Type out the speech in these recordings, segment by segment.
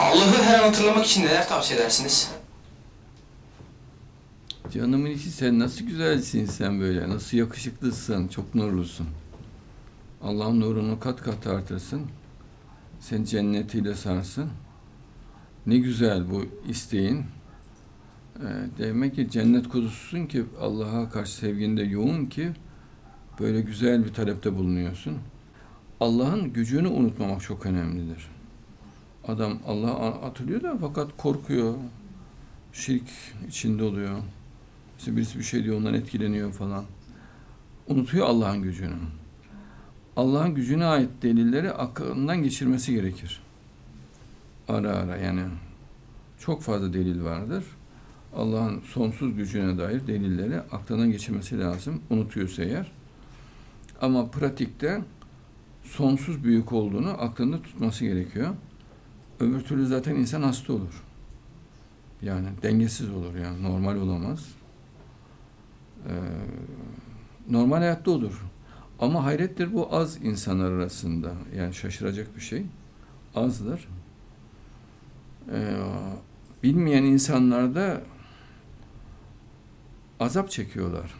Allah'ı her an hatırlamak için neler tavsiye edersiniz? Canımın içi sen nasıl güzelsin sen böyle. Nasıl yakışıklısın. Çok nurlusun. Allah'ın nurunu kat kat artırsın. Sen cennetiyle sarsın. Ne güzel bu isteğin. Ee, demek ki cennet kuzususun ki Allah'a karşı sevginde yoğun ki böyle güzel bir talepte bulunuyorsun. Allah'ın gücünü unutmamak çok önemlidir. Adam Allah'ı hatırlıyor da fakat korkuyor. Şirk içinde oluyor. İşte birisi bir şey diyor ondan etkileniyor falan. Unutuyor Allah'ın gücünü. Allah'ın gücüne ait delilleri aklından geçirmesi gerekir. Ara ara yani çok fazla delil vardır. Allah'ın sonsuz gücüne dair delilleri aklından geçirmesi lazım. Unutuyorsa eğer. Ama pratikte sonsuz büyük olduğunu aklında tutması gerekiyor. Öbür türlü zaten insan hasta olur. Yani dengesiz olur yani normal olamaz. Ee, normal hayatta olur. Ama hayrettir bu az insanlar arasında. Yani şaşıracak bir şey. Azdır. Ee, bilmeyen insanlar da azap çekiyorlar.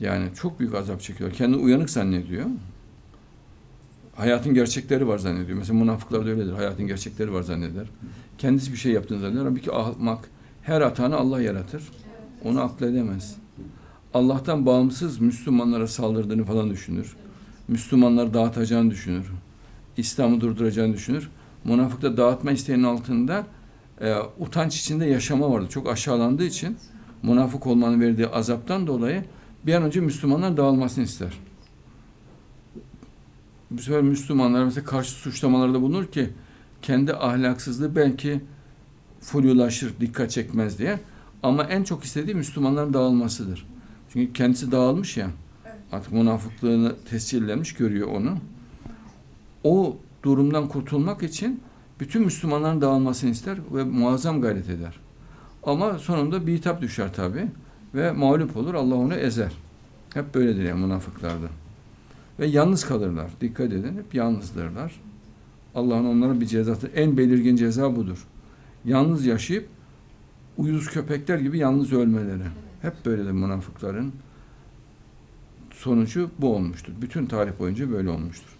Yani çok büyük azap çekiyorlar. Kendini uyanık zannediyor. Hayatın gerçekleri var zannediyor. Mesela münafıklar da öyledir. Hayatın gerçekleri var zanneder. Kendisi bir şey yaptığını zannediyor. Halbuki ahmak her hatanı Allah yaratır. Onu akledemez. Allah'tan bağımsız Müslümanlara saldırdığını falan düşünür. Müslümanları dağıtacağını düşünür. İslam'ı durduracağını düşünür. Münafık da dağıtma isteğinin altında e, utanç içinde yaşama vardı. Çok aşağılandığı için münafık olmanın verdiği azaptan dolayı bir an önce Müslümanlar dağılmasını ister. Bu sefer Müslümanlar mesela karşı suçlamalarda bulunur ki kendi ahlaksızlığı belki flulaşır, dikkat çekmez diye. Ama en çok istediği Müslümanların dağılmasıdır. Çünkü kendisi dağılmış ya. Artık münafıklığını tescillemiş, görüyor onu. O durumdan kurtulmak için bütün Müslümanların dağılmasını ister ve muazzam gayret eder. Ama sonunda bir hitap düşer tabi ve mağlup olur, Allah onu ezer. Hep böyledir yani münafıklarda. Ve yalnız kalırlar. Dikkat edin, hep yalnızdırlar. Allah'ın onlara bir cezası, en belirgin ceza budur. Yalnız yaşayıp uyuz köpekler gibi yalnız ölmeleri. Hep böyledir münafıkların sonucu bu olmuştur. Bütün tarih boyunca böyle olmuştur.